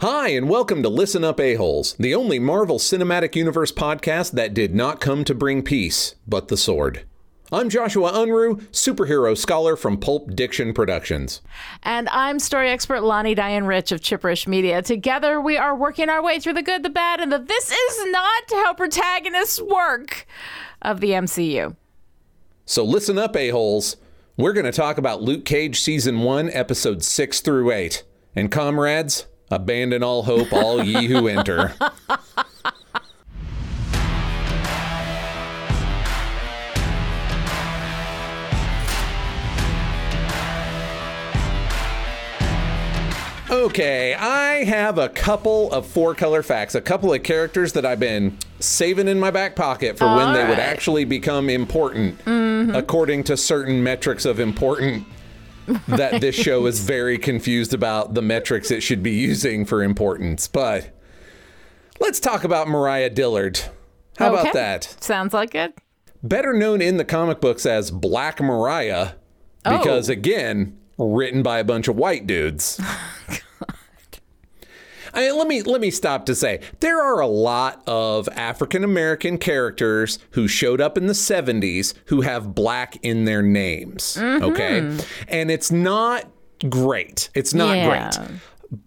Hi, and welcome to Listen Up A-Holes, the only Marvel Cinematic Universe podcast that did not come to bring peace, but the sword. I'm Joshua Unruh, superhero scholar from Pulp Diction Productions. And I'm story expert Lonnie Diane Rich of Chipperish Media. Together, we are working our way through the good, the bad, and the this is not how protagonists work of the MCU. So listen up, A-Holes. We're going to talk about Luke Cage Season 1, Episodes 6 through 8. And comrades, abandon all hope, all ye who enter. Okay, I have a couple of four color facts, a couple of characters that I've been saving in my back pocket for when they would actually become important, mm-hmm. according to certain metrics of important. That this show is very confused about the metrics it should be using for importance. But let's talk about Mariah Dillard. How about that? Sounds like it. better known in the comic books as Black Mariah, because Oh. again, written by a bunch of white dudes. I mean, let me let me stop to say there are a lot of African American characters who showed up in the 70s who have black in their names. Mm-hmm. Okay, and it's not great. It's not Yeah. great,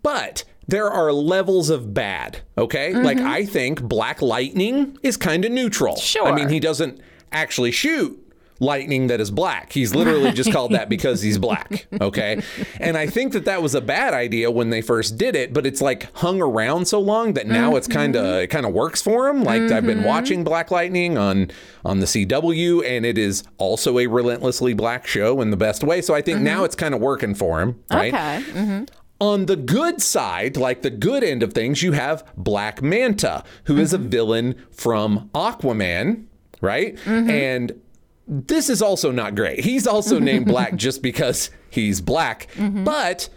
but there are levels of bad. Okay, mm-hmm. like I think Black Lightning is kind of neutral. Sure. I mean, he doesn't actually shoot lightning that is black. He's literally just called that because he's black. Okay. And I think that that was a bad idea when they first did it, but it's like hung around so long that now it's mm-hmm. kind of, it kind of works for him. Like I've been mm-hmm. watching Black Lightning on, on the CW and it is also a relentlessly black show in the best way. So I think now mm-hmm. it's kind of working for him. Right. Okay. On the good side, like the good end of things, you have Black Manta, who is a villain from Aquaman, right? And this is also not great. He's also named Black just because he's black, mm-hmm. but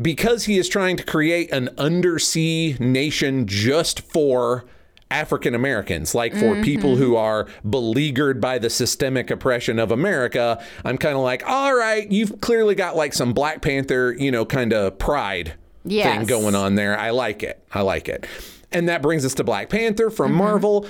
because he is trying to create an undersea nation just for African Americans, like for mm-hmm. people who are beleaguered by the systemic oppression of America, I'm kind of like, all right, you've clearly got like some Black Panther, you know, kind of pride thing going on there. I like it. I like it. And that brings us to Black Panther from mm-hmm. Marvel,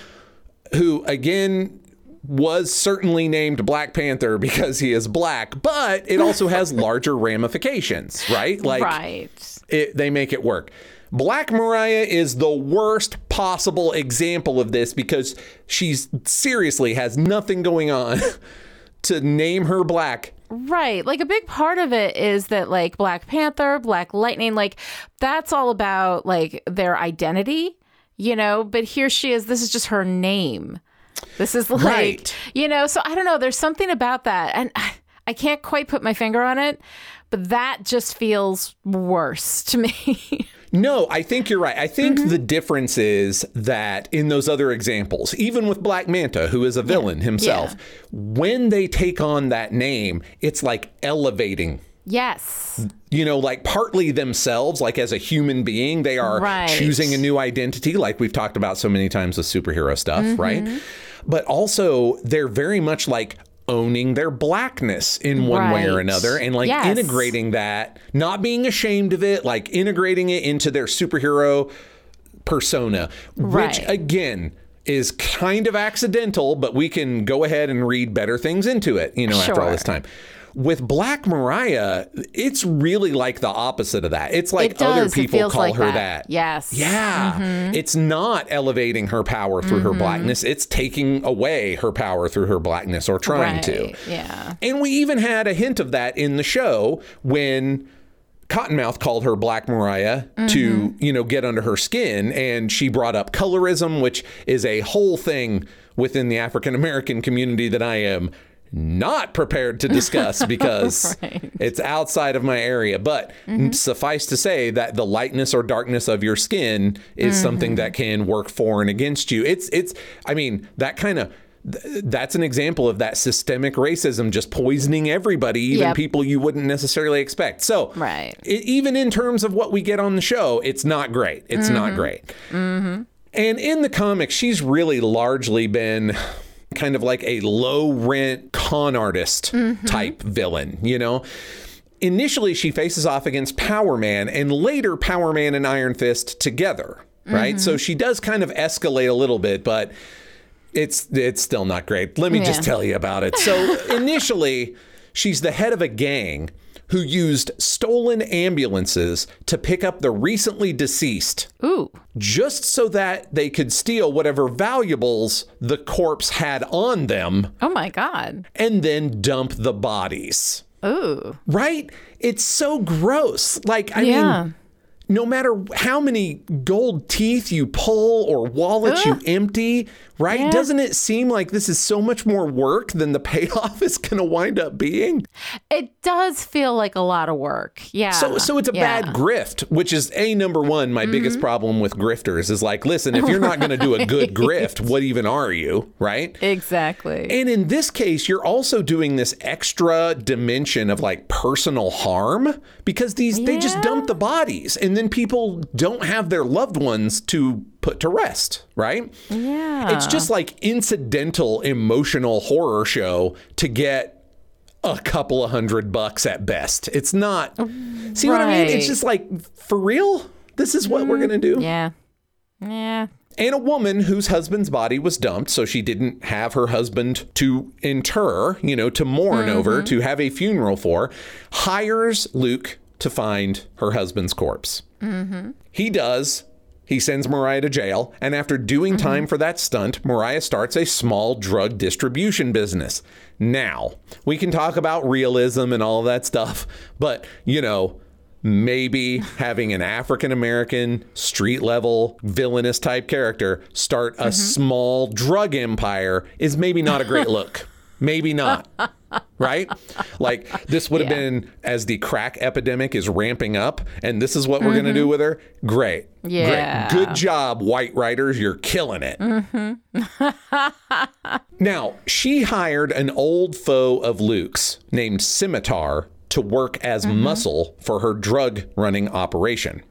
who again was certainly named Black Panther because he is black, but it also has larger ramifications, right? Like right. it, they make it work. Black Mariah is the worst possible example of this because she's seriously has nothing going on to name her black. Right. Like a big part of it is that like Black Panther, Black Lightning, like that's all about like their identity, you know, but here she is this is just her name. This is like, Right. you know, so I don't know, there's something about that and I can't quite put my finger on it, but that just feels worse to me. No, I think you're right. I think the difference is that in those other examples, even with Black Manta, who is a villain himself, when they take on that name, it's like elevating yes. you know, like partly themselves, like as a human being, they are Right. choosing a new identity, like we've talked about so many times with superhero stuff, Mm-hmm. right? But also, they're very much like owning their blackness in one way or another and like Yes. integrating that, not being ashamed of it, like integrating it into their superhero persona, which again, is kind of accidental, but we can go ahead and read better things into it, you know, after all this time. With Black Mariah, it's really like the opposite of that. It's like It other people call like her that. that. Yes. Mm-hmm. Yeah. It's not elevating her power through her blackness. It's taking away her power through her blackness or trying to. Yeah. And we even had a hint of that in the show when Cottonmouth called her Black Mariah to, you know, get under her skin. And she brought up colorism, which is a whole thing within the African American community that I am not prepared to discuss because Right. it's outside of my area. But mm-hmm. suffice to say that the lightness or darkness of your skin is something mm-hmm. that can work for and against you. It's, it's, I mean, that kind of, that's an example of that systemic racism just poisoning everybody, even Yep. people you wouldn't necessarily expect. So, Right. i- even in terms of what we get on the show, it's not great. It's not mm-hmm. great. And in the comics, she's really largely been kind of like a low rent con artist mm-hmm. type villain, you know? initially she faces off against Power Man and later Power Man and Iron Fist together, right? So mm-hmm. she does kind of escalate a little bit, but it's it's still not great. Let me just tell you about it. So initially, she's the head of a gang who used stolen ambulances to pick up the recently deceased Ooh. just so that they could steal whatever valuables the corpse had on them Oh my God. and then dump the bodies. Ooh. Right? It's so gross. Like, I Yeah. mean, no matter how many gold teeth you pull or wallets you empty, right? Yeah. Doesn't it seem like this is so much more work than the payoff is going to wind up being? It does feel like a lot of work. Yeah. So, so it's a Yeah. bad grift, which is a number one. My biggest mm-hmm. problem with grifters is like, listen, if you're not going to do a good grift, what even are you, right? Exactly. And in this case, you're also doing this extra dimension of like personal harm because these they just dump the bodies and then people don't have their loved ones to put to rest, right? yeah. It's just like incidental emotional horror show to get a couple of hundred bucks at best. It's not See what I mean? It's just like for real? This is what we're mm-hmm. going to do? Yeah. Yeah. and a woman whose husband's body was dumped, so she didn't have her husband to inter, you know, to mourn over, mm-hmm. to have a funeral for, hires Luke to find her husband's corpse. Mm-hmm. He does. He sends Mariah to jail, and after doing mm-hmm. time for that stunt, Mariah starts a small drug distribution business. Now, we can talk about realism and all that stuff, but, you know, maybe having an African American street level villainous type character start a mm-hmm. small drug empire is maybe not a great look. Maybe not. Right? Like this would have Yeah. been as the crack epidemic is ramping up and this is what we're going to do mm-hmm. with her. Great. Yeah. Great. Good job white writers, you're killing it. Mm-hmm. now, she hired an old foe of Luke's named Scimitar to work as mm-hmm. muscle for her drug running operation.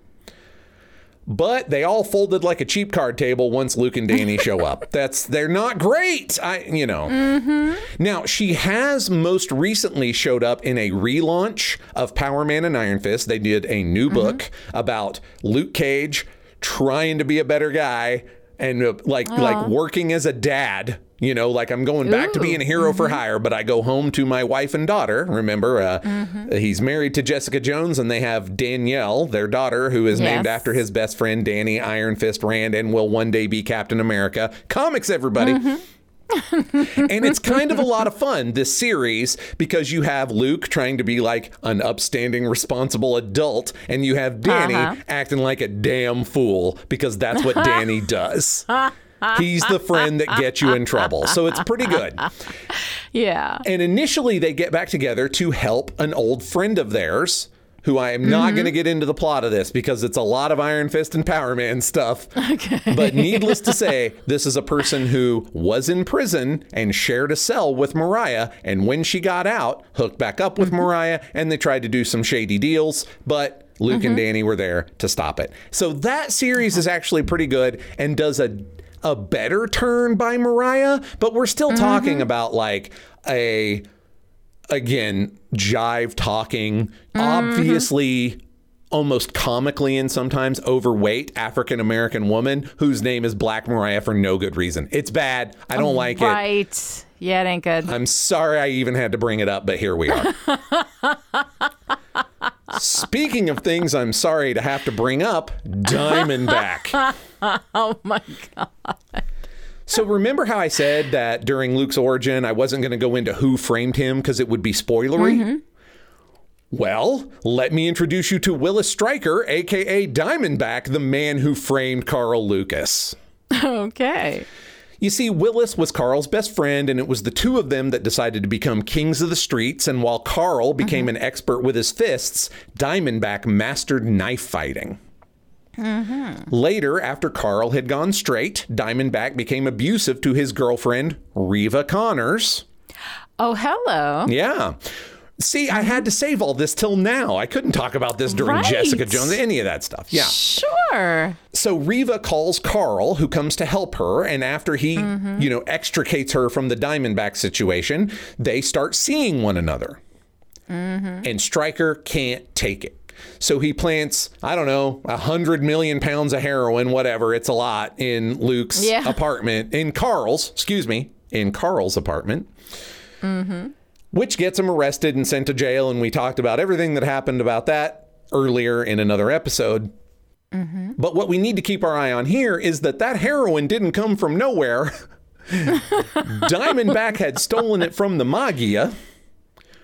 But they all folded like a cheap card table once Luke and Danny show up. That's they're not great. I you know. Now she has most recently showed up in a relaunch of Power Man and Iron Fist. They did a new book about Luke Cage trying to be a better guy and uh, like like working as a dad. You know, like I'm going back to being a hero for hire, but I go home to my wife and daughter. Remember, uh, he's married to Jessica Jones, and they have Danielle, their daughter, who is named after his best friend Danny Iron Fist Rand, and will one day be Captain America. Comics, everybody. and it's kind of a lot of fun, this series, because you have Luke trying to be like an upstanding, responsible adult, and you have Danny Uh-huh. acting like a damn fool because that's what Danny does. He's the friend that gets you in trouble. So it's pretty good. Yeah. And initially, they get back together to help an old friend of theirs. Who I am not mm-hmm. going to get into the plot of this because it's a lot of Iron Fist and Power Man stuff. Okay. But needless to say, this is a person who was in prison and shared a cell with Mariah. And when she got out, hooked back up with mm-hmm. Mariah and they tried to do some shady deals. But Luke and mm-hmm. Danny were there to stop it. So that series is uh-huh. actually pretty good and does a a better turn by Mariah, but we're still mm-hmm. talking about like a again jive talking, mm-hmm. obviously almost comically and sometimes overweight African American woman whose name is Black Mariah for no good reason. It's bad. I don't like it. Right. Yeah, it ain't good. I'm sorry I even had to bring it up, but here we are. Speaking of things I'm sorry to have to bring up, Diamondback. oh my god. So remember how I said that during Luke's origin, I wasn't going to go into who framed him because it would be spoilery? Mm-hmm. Well, let me introduce you to Willis Stryker, aka Diamondback, the man who framed Carl Lucas. Okay. You see, Willis was Carl's best friend, and it was the two of them that decided to become kings of the streets. And while Carl became mm-hmm. an expert with his fists, Diamondback mastered knife fighting. Mm-hmm. Later, after Carl had gone straight, Diamondback became abusive to his girlfriend, Reva Connors. Oh, hello. Yeah. See, I had to mm-hmm. save all this till now. I couldn't talk about this during Right. Jessica Jones, any of that stuff. Yeah. Sure. So Reva calls Carl, who comes to help her, and after he, mm-hmm. you know, extricates her from the Diamondback situation, they start seeing one another. Mm-hmm. And Stryker can't take it. So he plants, I don't know, a hundred million pounds of heroin, whatever. It's a lot in Luke's Yeah. apartment, in Carl's, excuse me, in Carl's apartment, which gets him arrested and sent to jail. And we talked about everything that happened about that earlier in another episode. Mm-hmm. But what we need to keep our eye on here is that that heroin didn't come from nowhere. Diamondback had stolen it from the Maggia,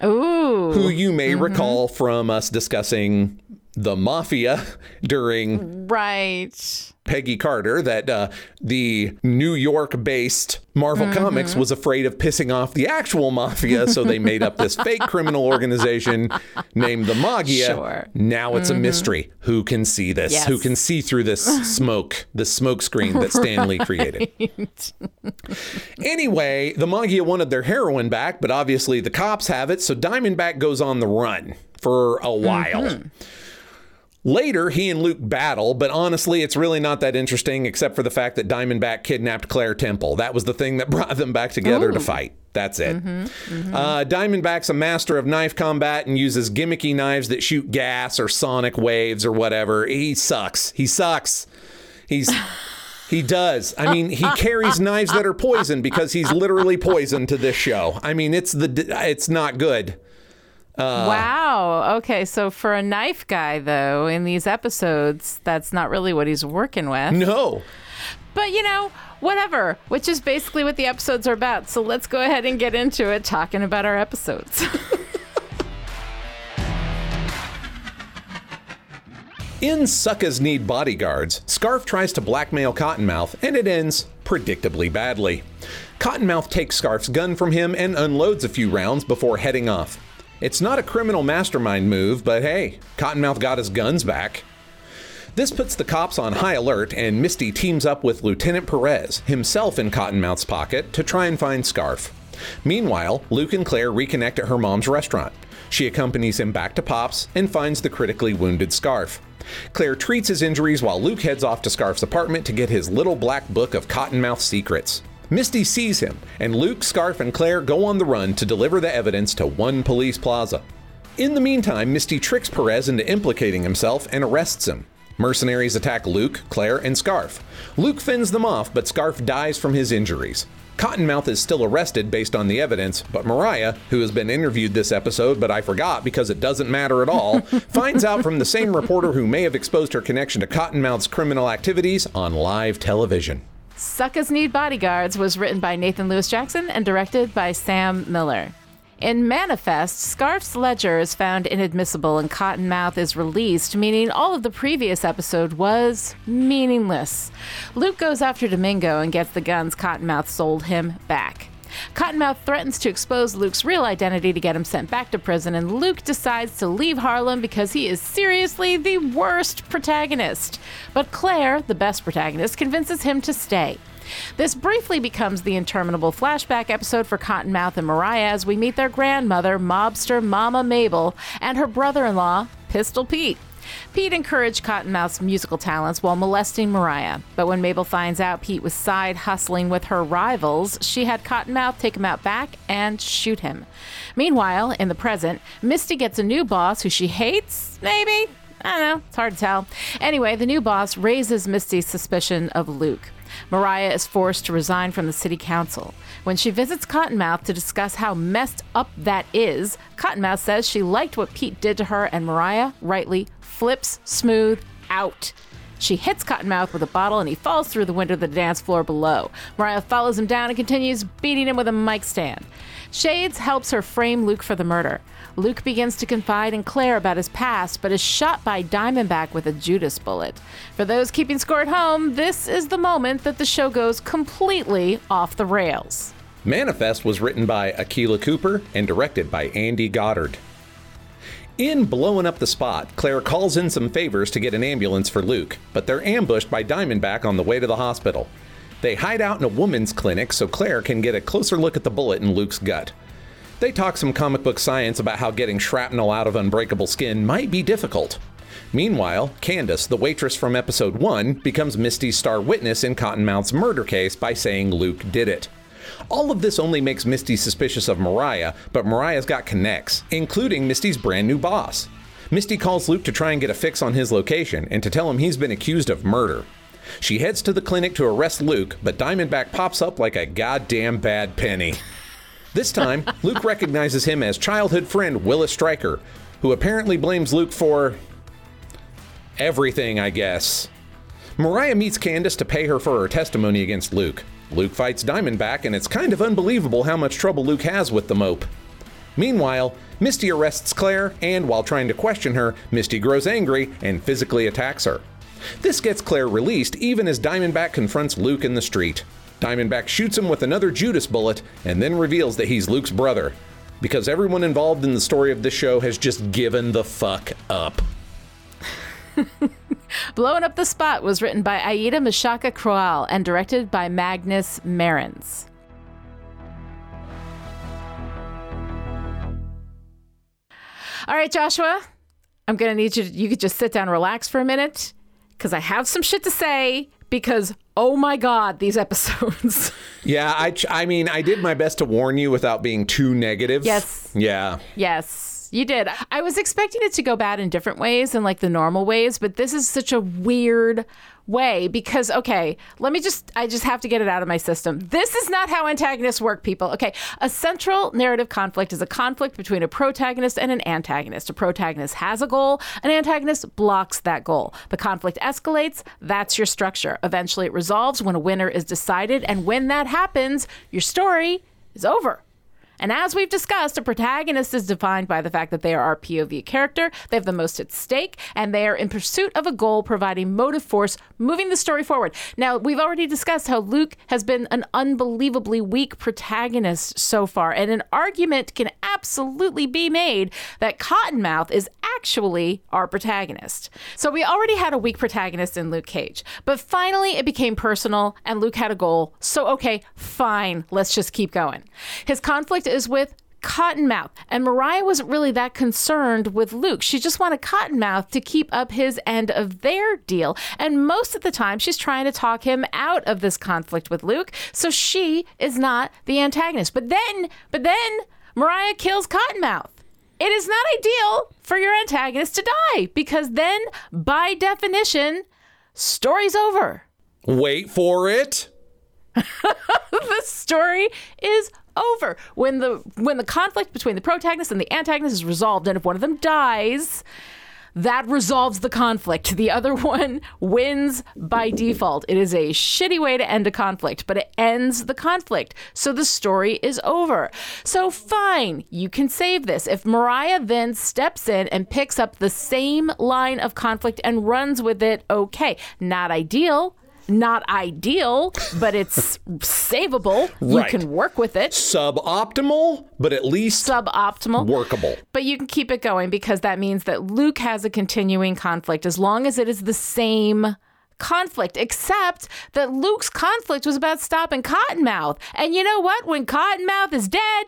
Ooh. who you may mm-hmm. recall from us discussing the mafia during Right. Peggy Carter that uh, the New York based Marvel mm-hmm. Comics was afraid of pissing off the actual mafia, so they made up this fake criminal organization named the Maggia. Sure. Now it's a mm-hmm. mystery. Who can see this? Yes. Who can see through this smoke, the smoke screen that Stan Lee created? Anyway, the Maggia wanted their heroin back, but obviously the cops have it, so Diamondback goes on the run for a while. Mm-hmm. Later, he and Luke battle, but honestly, it's really not that interesting except for the fact that Diamondback kidnapped Claire Temple. That was the thing that brought them back together to fight. That's it. Uh, Diamondback's a master of knife combat and uses gimmicky knives that shoot gas or sonic waves or whatever. He sucks. He sucks. He's. He does. I mean, he carries knives that are poison because he's literally poison to this show. I mean, it's the it's not good. Uh, wow. Okay. So for a knife guy, though, in these episodes, that's not really what he's working with. No. But you know, whatever, which is basically what the episodes are about. So let's go ahead and get into it talking about our episodes. In Suckas Need Bodyguards, Scarf tries to blackmail Cottonmouth, and it ends predictably badly. Cottonmouth takes Scarf's gun from him and unloads a few rounds before heading off. It's not a criminal mastermind move, but hey, Cottonmouth got his guns back. This puts the cops on high alert, and Misty teams up with Lieutenant Perez, himself in Cottonmouth's pocket, to try and find Scarf. Meanwhile, Luke and Claire reconnect at her mom's restaurant. She accompanies him back to Pop's and finds the critically wounded Scarf. Claire treats his injuries while Luke heads off to Scarf's apartment to get his little black book of Cottonmouth secrets. Misty sees him, and Luke, Scarf, and Claire go on the run to deliver the evidence to One Police Plaza. In the meantime, Misty tricks Perez into implicating himself and arrests him. Mercenaries attack Luke, Claire, and Scarf. Luke fends them off, but Scarf dies from his injuries. Cottonmouth is still arrested based on the evidence, but Mariah, who has been interviewed this episode, but I forgot because it doesn't matter at all, finds out from the same reporter who may have exposed her connection to Cottonmouth's criminal activities on live television. Suckas Need Bodyguards was written by Nathan Louis Jackson and directed by Sam Miller. In Manifest, Scarf's ledger is found inadmissible and Cottonmouth is released, meaning all of the previous episode was meaningless. Luke goes after Domingo and gets the guns Cottonmouth sold him back. Cottonmouth threatens to expose Luke's real identity to get him sent back to prison, and Luke decides to leave Harlem because he is seriously the worst protagonist. But Claire, the best protagonist, convinces him to stay. This briefly becomes the interminable flashback episode for Cottonmouth and Mariah as we meet their grandmother, mobster Mama Mabel, and her brother in law, Pistol Pete. Pete encouraged Cottonmouth's musical talents while molesting Mariah, but when Mabel finds out Pete was side hustling with her rivals, she had Cottonmouth take him out back and shoot him. Meanwhile, in the present, Misty gets a new boss who she hates, maybe? I don't know, it's hard to tell. Anyway, the new boss raises Misty's suspicion of Luke. Mariah is forced to resign from the city council. When she visits Cottonmouth to discuss how messed up that is, Cottonmouth says she liked what Pete did to her, and Mariah rightly flips smooth out. She hits Cottonmouth with a bottle and he falls through the window of the dance floor below. Mariah follows him down and continues beating him with a mic stand. Shades helps her frame Luke for the murder. Luke begins to confide in Claire about his past, but is shot by Diamondback with a Judas bullet. For those keeping score at home, this is the moment that the show goes completely off the rails. Manifest was written by Akela Cooper and directed by Andy Goddard. In blowing up the spot, Claire calls in some favors to get an ambulance for Luke, but they're ambushed by Diamondback on the way to the hospital. They hide out in a woman's clinic so Claire can get a closer look at the bullet in Luke's gut. They talk some comic book science about how getting shrapnel out of unbreakable skin might be difficult. Meanwhile, Candace, the waitress from episode 1, becomes Misty's star witness in Cottonmouth's murder case by saying Luke did it. All of this only makes Misty suspicious of Mariah, but Mariah's got connects, including Misty's brand new boss. Misty calls Luke to try and get a fix on his location and to tell him he's been accused of murder. She heads to the clinic to arrest Luke, but Diamondback pops up like a goddamn bad penny. This time, Luke recognizes him as childhood friend Willis Stryker, who apparently blames Luke for. everything, I guess. Mariah meets Candace to pay her for her testimony against Luke. Luke fights Diamondback, and it's kind of unbelievable how much trouble Luke has with the mope. Meanwhile, Misty arrests Claire, and while trying to question her, Misty grows angry and physically attacks her. This gets Claire released even as Diamondback confronts Luke in the street. Diamondback shoots him with another Judas bullet and then reveals that he's Luke's brother. Because everyone involved in the story of this show has just given the fuck up. Blowing Up the Spot was written by Aida Mashaka Croal and directed by Magnus Martens. All right, Joshua, I'm going to need you to, you could just sit down and relax for a minute because I have some shit to say because oh my god, these episodes. Yeah, I, I mean, I did my best to warn you without being too negative. Yes. Yeah. yes, you did. I was expecting it to go bad in different ways than like the normal ways, but this is such a weird way because okay, let me just I just have to get it out of my system. This is not how antagonists work, people. Okay, a central narrative conflict is a conflict between a protagonist and an antagonist. A protagonist has a goal, an antagonist blocks that goal. The conflict escalates, that's your structure. Eventually it resolves when a winner is decided, and when that happens, your story is over. And as we've discussed, a protagonist is defined by the fact that they are our POV character, they have the most at stake, and they are in pursuit of a goal, providing motive force, moving the story forward. Now, we've already discussed how Luke has been an unbelievably weak protagonist so far, and an argument can absolutely be made that Cottonmouth is actually our protagonist. So we already had a weak protagonist in Luke Cage, but finally it became personal, and Luke had a goal. So, okay, fine, let's just keep going. His conflict is with Cottonmouth. And Mariah wasn't really that concerned with Luke. She just wanted Cottonmouth to keep up his end of their deal. And most of the time, she's trying to talk him out of this conflict with Luke. So she is not the antagonist. But then, but then, Mariah kills Cottonmouth. It is not ideal for your antagonist to die because then, by definition, story's over. Wait for it. the story is over when the when the conflict between the protagonist and the antagonist is resolved and if one of them dies that resolves the conflict. The other one wins by default. It is a shitty way to end a conflict, but it ends the conflict. So the story is over. So fine, you can save this. If Mariah then steps in and picks up the same line of conflict and runs with it, okay. Not ideal, not ideal, but it's savable. You can work with it. Suboptimal, but at least Suboptimal. workable. But you can keep it going because that means that Luke has a continuing conflict as long as it is the same conflict, except that Luke's conflict was about stopping Cottonmouth. And you know what? When Cottonmouth is dead,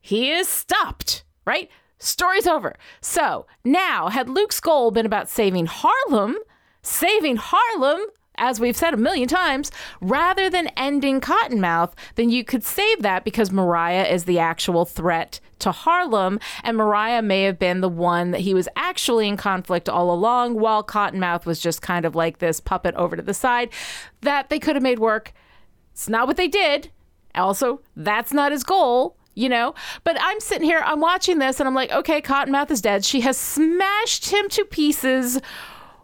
he is stopped, right? Story's over. So now, had Luke's goal been about saving Harlem, saving Harlem, as we've said a million times, rather than ending Cottonmouth, then you could save that because Mariah is the actual threat to Harlem, and Mariah may have been the one that he was actually in conflict all along, while Cottonmouth was just kind of like this puppet over to the side that they could have made work. It's not what they did. Also, that's not his goal, you know? But I'm sitting here, I'm watching this, and I'm like, okay, Cottonmouth is dead. She has smashed him to pieces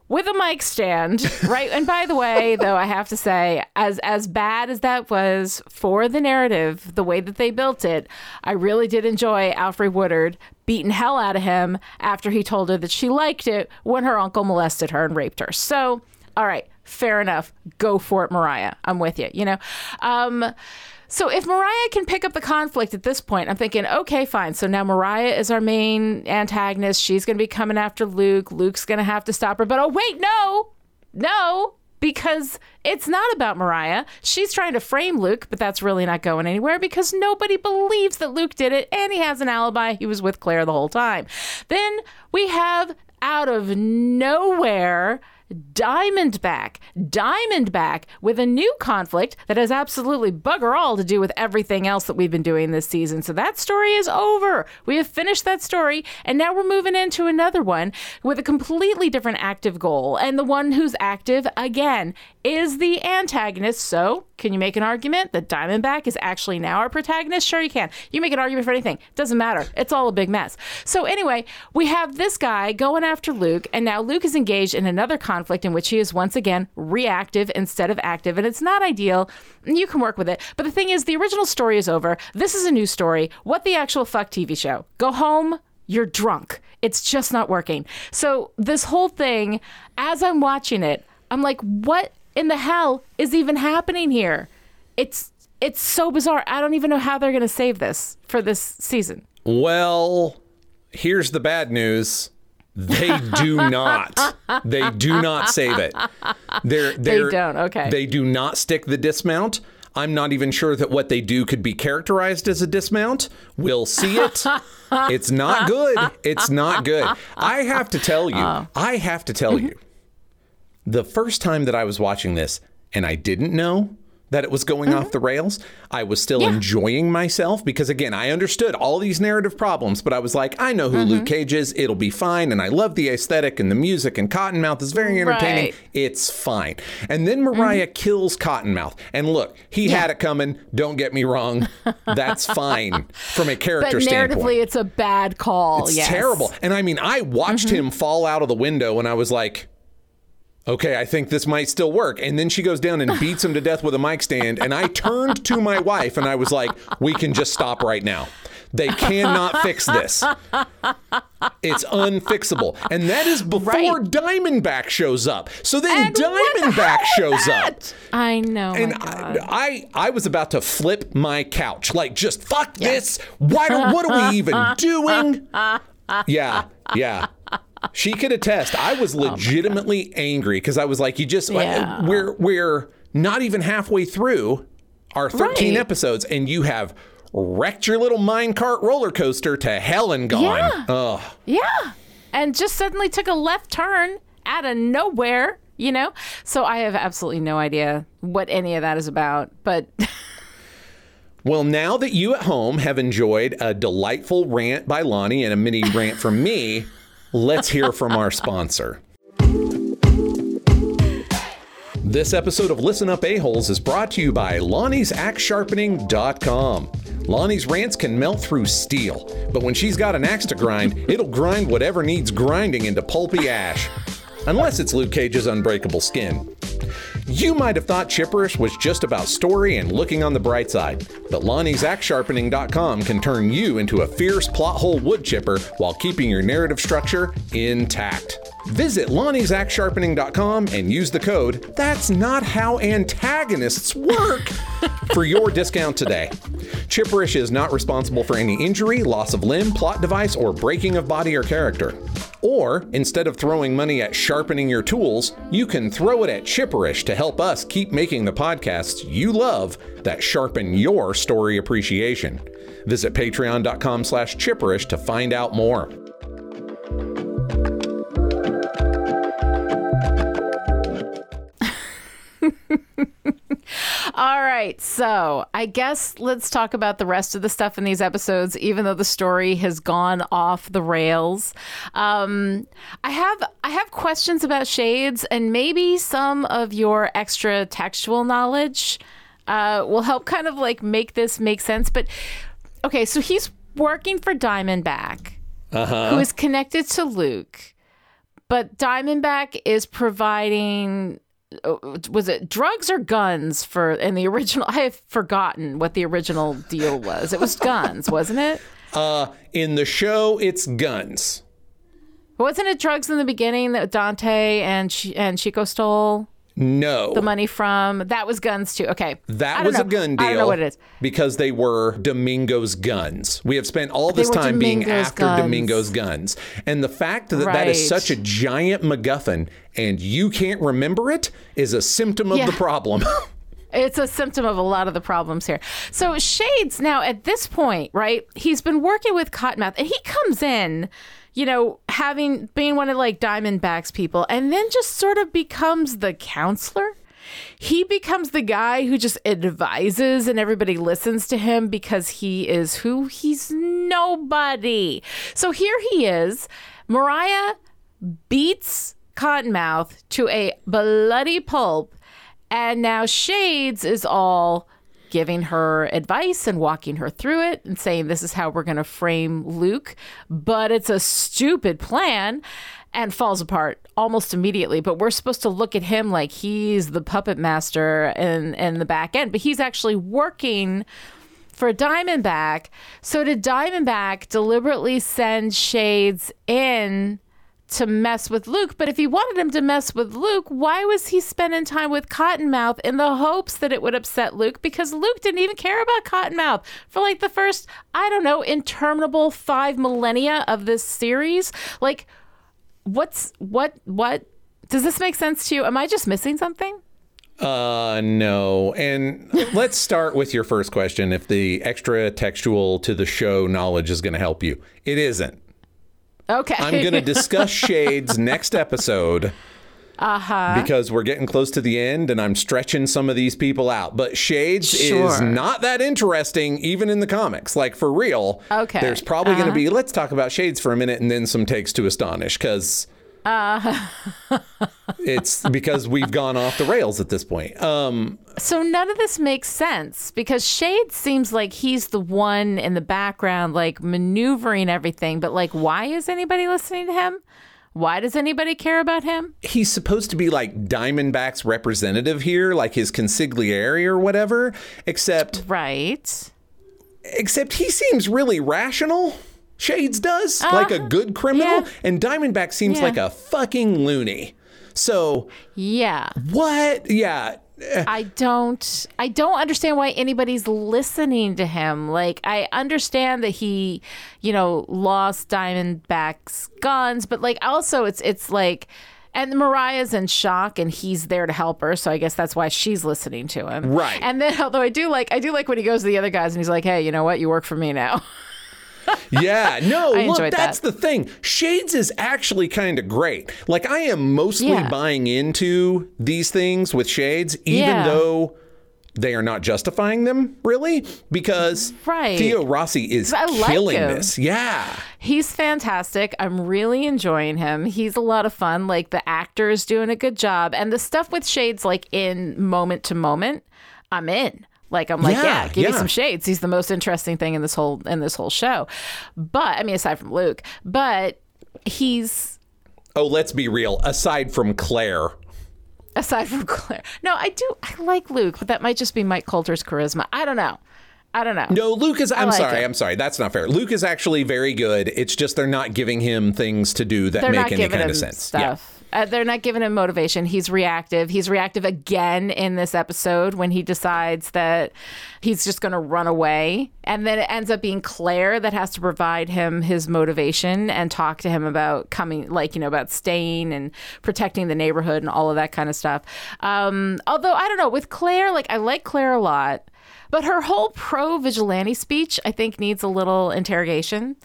with a mic stand, right? and by the way, though, I have to say, as as bad as that was for the narrative, the way that they built it, I really did enjoy Alfre Woodard beating hell out of him after he told her that she liked it when her uncle molested her and raped her. So, all right, fair enough. Go for it, Mariah. I'm with you. You know. Um, so if Mariah can pick up the conflict at this point, I'm thinking, okay, fine. So now Mariah is our main antagonist. She's going to be coming after Luke. Luke's going to have to stop her. But oh, wait, no, no, because it's not about Mariah. She's trying to frame Luke, but that's really not going anywhere because nobody believes that Luke did it and he has an alibi. He was with Claire the whole time. Then we have out of nowhere Diamondback. Diamondback with a new conflict that has absolutely bugger all to do with everything else that we've been doing this season. So that story is over. We have finished that story, and now we're moving into another one with a completely different active goal. And the one who's active, again, is the antagonist. So, can you make an argument that Diamondback is actually now our protagonist? Sure, you can. You make an argument for anything. Doesn't matter. It's all a big mess. So, anyway, we have this guy going after Luke, and now Luke is engaged in another conflict in which he is once again reactive instead of active, and it's not ideal. You can work with it. But the thing is, the original story is over. This is a new story. What the actual fuck TV show? Go home. You're drunk. It's just not working. So, this whole thing, as I'm watching it, I'm like, what in the hell is even happening here? It's it's so bizarre. I don't even know how they're going to save this for this season. Well, here's the bad news. They do not. They do not save it. They're, they're, They don't, okay. They do not stick the dismount. I'm not even sure that what they do could be characterized as a dismount. We'll see it. it's not good. It's not good. I have to tell you, oh. I have to tell you, the first time that I was watching this and I didn't know that it was going off mm-hmm. the rails, I was still enjoying myself because, again, I understood all these narrative problems, but I was like, I know who Luke mm-hmm. Cage is. It'll be fine. And I love the aesthetic and the music, and Cottonmouth is very entertaining. Right. It's fine. And then Mariah mm-hmm. kills Cottonmouth. And look, he had it coming. Don't get me wrong. That's fine from a But character standpoint. narratively, it's a bad call. It's yes. terrible. And I mean, I watched him fall out of the window and I was like, okay, I think this might still work. And then she goes down and beats him to death with a mic stand. And I turned to my wife and I was like, we can just stop right now. They cannot fix this. It's unfixable. And that is before Right. Diamondback shows up. So then And what the Diamondback shows up. I know. And. I, I I was about to flip my couch, like just fuck this. Why do what are we even doing? Yeah, yeah. She could attest. I was oh legitimately angry because I was like, you just Yeah. we're we're not even halfway through our 13 Right. episodes, and you have wrecked your little minecart roller coaster to hell and gone. Yeah. Ugh. Yeah. And just suddenly took a left turn out of nowhere, you know? So I have absolutely no idea what any of that is about. But Well, now that you at home have enjoyed a delightful rant by Lonnie and a mini rant from me, let's hear from our sponsor. This episode of Listen Up A-Holes is brought to you by Lonnie's Lonnie'sAxeSharpening.com. Lonnie's rants can melt through steel, but when she's got an axe to grind, it'll grind whatever needs grinding into pulpy ash. Unless it's Luke Cage's unbreakable skin. You might have thought Chipperish was just about story and looking on the bright side, but Lonnie's AxeSharpening.com can turn you into a fierce plot hole wood chipper while keeping your narrative structure intact. Visit Lonnie'sAxeSharpening.com and use the code That's Not How Antagonists Work for your discount today. Chipperish is not responsible for any injury, loss of limb, plot device, or breaking of body or character. Or, instead of throwing money at sharpening your tools, you can throw it at Chipperish to help us keep making the podcasts you love that sharpen your story appreciation. Visit patreon.com slash chipperish to find out more. all right. So I guess let's talk about the rest of the stuff in these episodes, even though the story has gone off the rails. Um, I have I have questions about shades and maybe some of your extra textual knowledge uh, will help kind of like make this make sense. But okay, so he's working for Diamondback, who is connected to Luke, but Diamondback is providing. Uh, Was it drugs or guns for in the original? I have forgotten what the original deal was. It was guns, wasn't it? Uh, in the show, it's guns. Wasn't it drugs in the beginning that Dante and and Chico stole No. the money from? That was guns too. Okay, That was a gun deal. I don't know what it is. Because they were Domingo's guns. We have spent all this time being after guns. Domingo's guns. And the fact that that is such a giant MacGuffin and you can't remember it is a symptom of Yeah. the problem. It's a symptom of a lot of the problems here. So Shades now at this point, right? He's been working with Cottonmouth, and he comes in you know, having being one of like Diamondback's people, and then just sort of becomes the counselor. He becomes the guy who just advises and everybody listens to him because he is who? He's nobody. So here he is. Mariah beats Cottonmouth to a bloody pulp, and now Shades is all giving her advice and walking her through it and saying this is how we're going to frame Luke, but it's a stupid plan and falls apart almost immediately. But we're supposed to look at him like he's the puppet master in in the back end, but he's actually working for Diamondback. So did Diamondback deliberately send Shades in to mess with Luke. But if he wanted him to mess with Luke, why was he spending time with Cottonmouth in the hopes that it would upset Luke? Because Luke didn't even care about Cottonmouth for like the first, I don't know, interminable five millennia of this series. Like, what's what what does this make sense to you? Am I just missing something? Uh, no. And let's start with your first question. If the extra textual to the show knowledge is going to help you, it isn't. Okay. I'm going to discuss Shades next episode. Uh-huh. Because we're getting close to the end and I'm stretching some of these people out. But Shades Sure. is not that interesting, even in the comics. Like, for real. Okay. There's probably going to Uh-huh. be, let's talk about Shades for a minute and then some takes to astonish because Uh-huh. it's because we've gone off the rails at this point. Um, So none of this makes sense because Shade seems like he's the one in the background, like maneuvering everything. But like, why is anybody listening to him? Why does anybody care about him? he's supposed to be like Diamondback's representative here, like his consigliere or whatever, except Right. except he seems really rational. Shades does, uh-huh. like a good criminal. Yeah. and Diamondback seems Yeah. like a fucking loony. So, Yeah. what? Yeah. I don't I don't understand why anybody's listening to him. Like I understand that he, you know, lost Diamondback's guns, but like also it's it's like and Mariah's in shock and he's there to help her, so I guess that's why she's listening to him. Right. And then although I do like I do like when he goes to the other guys and he's like, "Hey, you know what? You work for me now." Yeah, no, I look, that's that. the thing. Shades is actually kind of great. Like, I am mostly Yeah. buying into these things with Shades, even Yeah. though they are not justifying them, really, because Right. Theo Rossi is I killing him. this. Yeah. He's fantastic. I'm really enjoying him. He's a lot of fun. Like the actor is doing a good job. And the stuff with shades, like in moment to moment, I'm in. Like I'm like, Yeah, yeah, give yeah. me some shades. He's the most interesting thing in this whole in this whole show. But I mean, aside from Luke, but he's Oh, let's be real. Aside from Claire, aside from Claire. No, I do. I like Luke, but that might just be Mike Colter's charisma. I don't know. I don't know. no, Luke is. I'm like sorry. him. I'm sorry. That's not fair. Luke is actually very good. It's just they're not giving him things to do that they're make not any kind him of sense. stuff. Uh, they're not giving him motivation. He's reactive. He's reactive again in this episode when he decides that he's just going to run away. And then it ends up being Claire that has to provide him his motivation and talk to him about coming, like, you know, about staying and protecting the neighborhood and all of that kind of stuff. Um, although, I don't know, with Claire, like, I like Claire a lot. But her whole pro vigilante speech, I think, needs a little interrogation.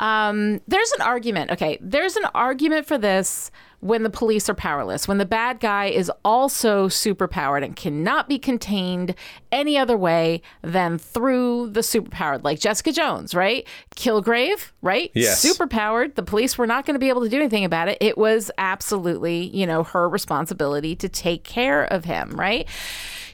Um, there's an argument. Okay, there's an argument for this when the police are powerless, when the bad guy is also superpowered and cannot be contained any other way than through the superpowered, like Jessica Jones, right? Kilgrave, right? Yes. Superpowered. The police were not going to be able to do anything about it. It was absolutely, you know, her responsibility to take care of him, right?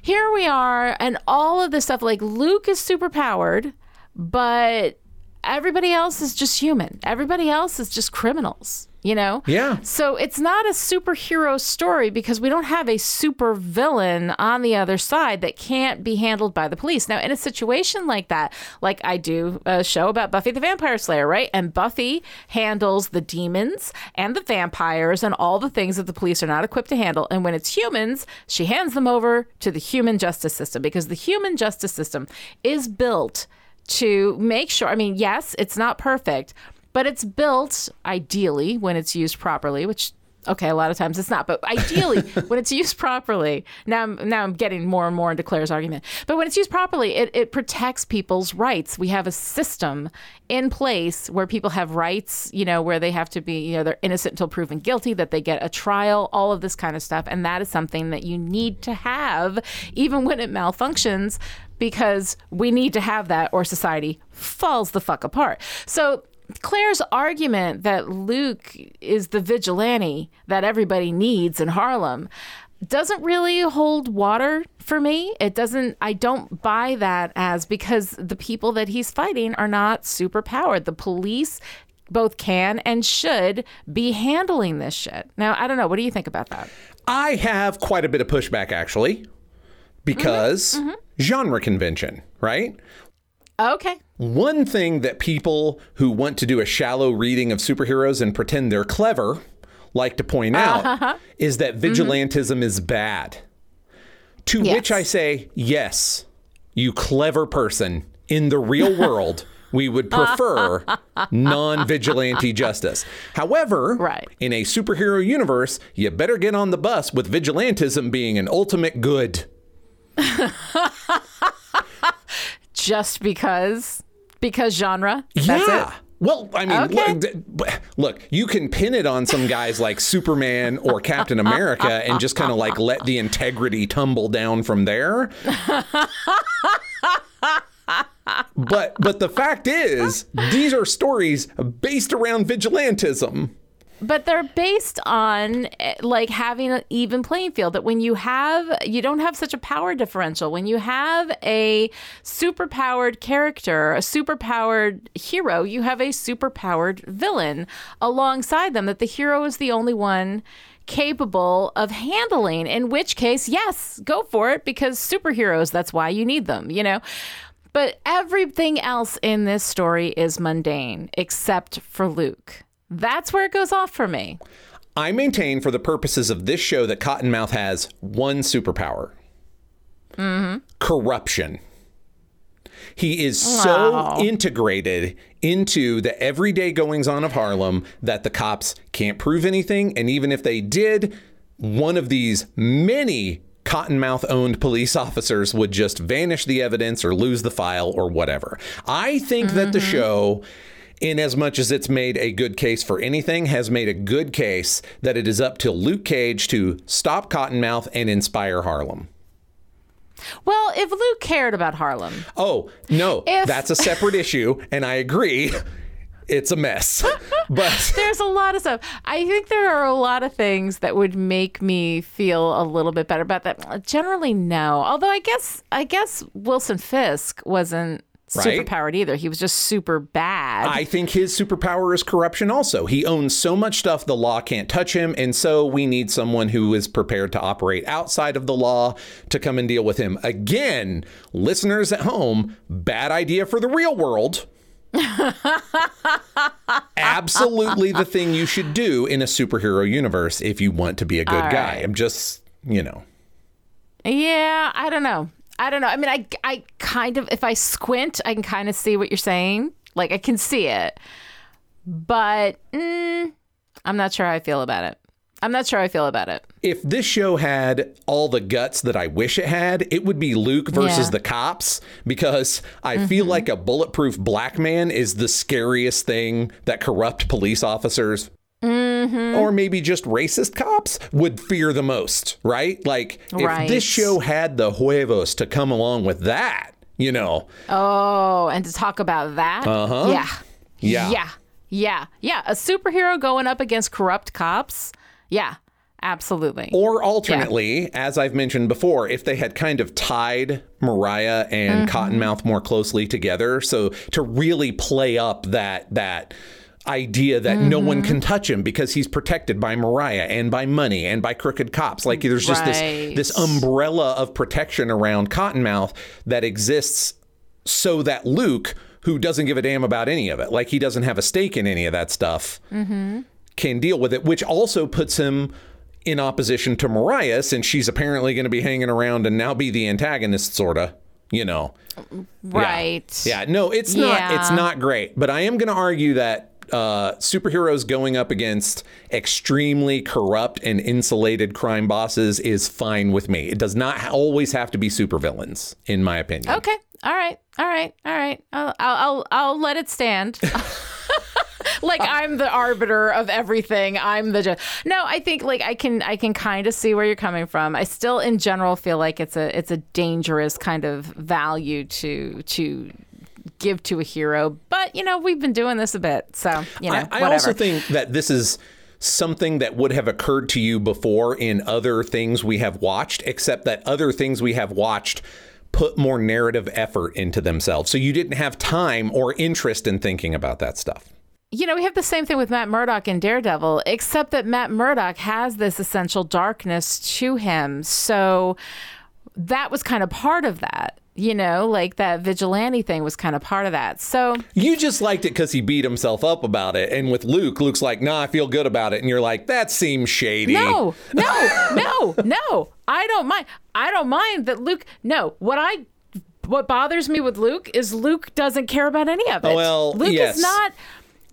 Here we are, and all of this stuff, like Luke is superpowered, but everybody else is just human. Everybody else is just criminals, you know? Yeah. So it's not a superhero story because we don't have a super villain on the other side that can't be handled by the police. Now, in a situation like that, like I do a show about Buffy the Vampire Slayer, right? And Buffy handles the demons and the vampires and all the things that the police are not equipped to handle. And when it's humans, she hands them over to the human justice system because the human justice system is built to make sure. I mean, yes, it's not perfect, but it's built ideally when it's used properly, which Okay, a lot of times it's not, but ideally, when it's used properly, now I'm, now I'm getting more and more into Claire's argument. But when it's used properly, it, it protects people's rights. We have a system in place where people have rights, you know, where they have to be, you know, they're innocent until proven guilty, that they get a trial, all of this kind of stuff. And that is something that you need to have, even when it malfunctions, because we need to have that or society falls the fuck apart. So Claire's argument that Luke is the vigilante that everybody needs in Harlem doesn't really hold water for me. It doesn't, I don't buy that as because the people that he's fighting are not super powered. The police both can and should be handling this shit. Now, I don't know. What do you think about that? I have quite a bit of pushback actually because mm-hmm. genre convention, right? Okay. One thing that people who want to do a shallow reading of superheroes and pretend they're clever like to point out uh-huh. is that vigilantism mm-hmm. is bad. To yes. which I say, yes, you clever person. In the real world, we would prefer non vigilante justice. However, right. in a superhero universe, you better get on the bus with vigilantism being an ultimate good. just because because genre. That's yeah. It? Well, I mean, okay. look, look, you can pin it on some guys like Superman or Captain America and just kind of like let the integrity tumble down from there. but but the fact is, these are stories based around vigilantism but they're based on eh, like having an even playing field that when you have you don't have such a power differential. When you have a superpowered character a superpowered hero you have a superpowered villain alongside them that the hero is the only one capable of handling in which case yes go for it because superheroes that's why you need them you know? But everything else in this story is mundane except for Luke that's where it goes off for me. I maintain, for the purposes of this show, that Cottonmouth has one superpower mm-hmm. corruption. He is wow. so integrated into the everyday goings on of Harlem that the cops can't prove anything. And even if they did, one of these many Cottonmouth owned police officers would just vanish the evidence or lose the file or whatever. I think mm-hmm. that the mm-hmm. show in as much as it's made a good case for anything, has made a good case that it is up to Luke Cage to stop Cottonmouth and inspire Harlem. Well, if Luke cared about Harlem. Oh, no, if... that's a separate issue, and I agree. It's a mess. But there's a lot of stuff. I think there are a lot of things that would make me feel a little bit better about that. Generally, no. Although I guess I guess Wilson Fisk wasn't right? superpowered either. He was just super bad. I think his superpower is corruption also. He owns so much stuff the law can't touch him. And so we need someone who is prepared to operate outside of the law to come and deal with him. Again, listeners at home, bad idea for the real world. Absolutely the thing you should do in a superhero universe if you want to be a good guy. I'm just, you know. Yeah, I don't know. I don't know. I mean, I, I kind of, if I squint, I can kind of see what you're saying. Like, I can see it. But mm, I'm not sure how I feel about it. I'm not sure how I feel about it. If this show had all the guts that I wish it had, it would be Luke versus yeah. the cops because I mm-hmm. feel like a bulletproof black man is the scariest thing that corrupt police officers Mm-hmm. or maybe just racist cops would fear the most, right? Like if right. this show had the huevos to come along with that, you know. Oh, and to talk about that? Uh-huh. Yeah. Yeah. Yeah. Yeah. Yeah. A superhero going up against corrupt cops. Yeah. Absolutely. Or alternately, yeah. as I've mentioned before, if they had kind of tied Mariah and mm-hmm. Cottonmouth more closely together, so to really play up that that idea that mm-hmm. no one mm-hmm. can touch him because he's protected by Mariah and by money and by crooked cops. Like there's just right. this this umbrella of protection around Cottonmouth that exists so that Luke, who doesn't give a damn about any of it, like he doesn't have a stake in any of that stuff, mm-hmm. can deal with it, which also puts him in opposition to Mariah since she's apparently going to be hanging around and now be the antagonist, sorta you know right yeah, yeah. no it's not yeah. it's not great but i am going to argue that uh, superheroes going up against extremely corrupt and insulated crime bosses is fine with me. It does not always have to be supervillains, in my opinion. Okay. All right. All right. All right. I'll I'll, I'll let it stand. like I'm the arbiter of everything. I'm the ju- no. I think like I can I can kind of see where you're coming from. I still in general feel like it's a it's a dangerous kind of value to to give to a hero. But you know we've been doing this a bit, so you know I, I whatever. also think that this is something that would have occurred to you before in other things we have watched, except that other things we have watched put more narrative effort into themselves. So you didn't have time or interest in thinking about that stuff. you know, we have the same thing with Matt Murdock and Daredevil, except that Matt Murdock has this essential darkness to him. So that was kind of part of that. You know, like that vigilante thing was kind of part of that. So You just liked it because he beat himself up about it. And with Luke, Luke's like, nah, I feel good about it. And you're like, that seems shady. no, no, no, no. I don't mind. I don't mind that Luke. No, what I. What bothers me with Luke is Luke doesn't care about any of it. well, Luke yes. is not.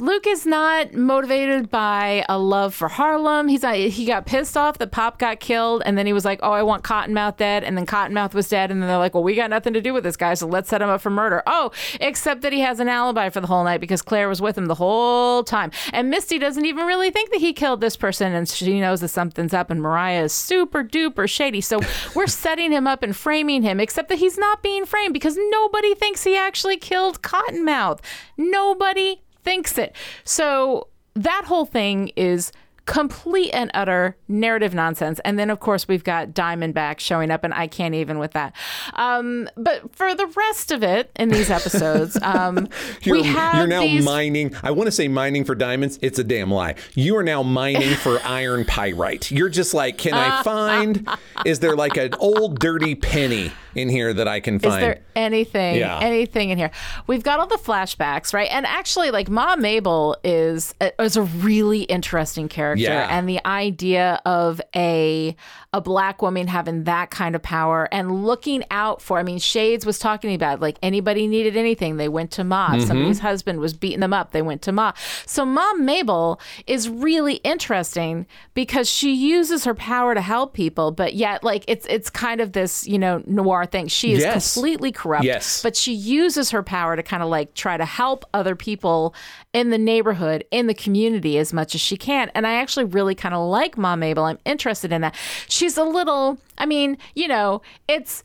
Luke is not motivated by a love for Harlem. He's not. He got pissed off that Pop got killed, and then he was like, "Oh, I want Cottonmouth dead," and then Cottonmouth was dead, and then they're like, "Well, we got nothing to do with this guy, so let's set him up for murder." Oh, except that he has an alibi for the whole night because Claire was with him the whole time, and Misty doesn't even really think that he killed this person, and she knows that something's up, and Mariah is super duper shady. So we're setting him up and framing him, except that he's not being framed because nobody thinks he actually killed Cottonmouth. Nobody thinks it. So that whole thing is complete and utter narrative nonsense. And then, of course, we've got Diamondback showing up, and I can't even with that. Um, but for the rest of it in these episodes, um, You're, we have you're now these. mining. I want to say mining for diamonds. It's a damn lie. You are now mining for iron pyrite. You're just like, can I uh, find? Uh, uh, is there like an old dirty penny in here that I can find? Is there anything, Yeah. anything in here? We've got all the flashbacks, right? And actually, like Mom Mabel is is a really interesting character, Yeah. and the idea of a a black woman having that kind of power and looking out for. I mean, Shades was talking about like anybody needed anything, they went to Ma. Mm-hmm. Somebody's husband was beating them up, they went to Ma. So Mom Mabel is really interesting because she uses her power to help people, but yet like it's it's kind of this you know noir thing. She is Yes. completely corrupt, Yes. but she uses her power to kind of like try to help other people in the neighborhood, in the community as much as she can. And I actually really kind of like Mom Mabel. I'm interested in that. She's a little, I mean, you know, it's.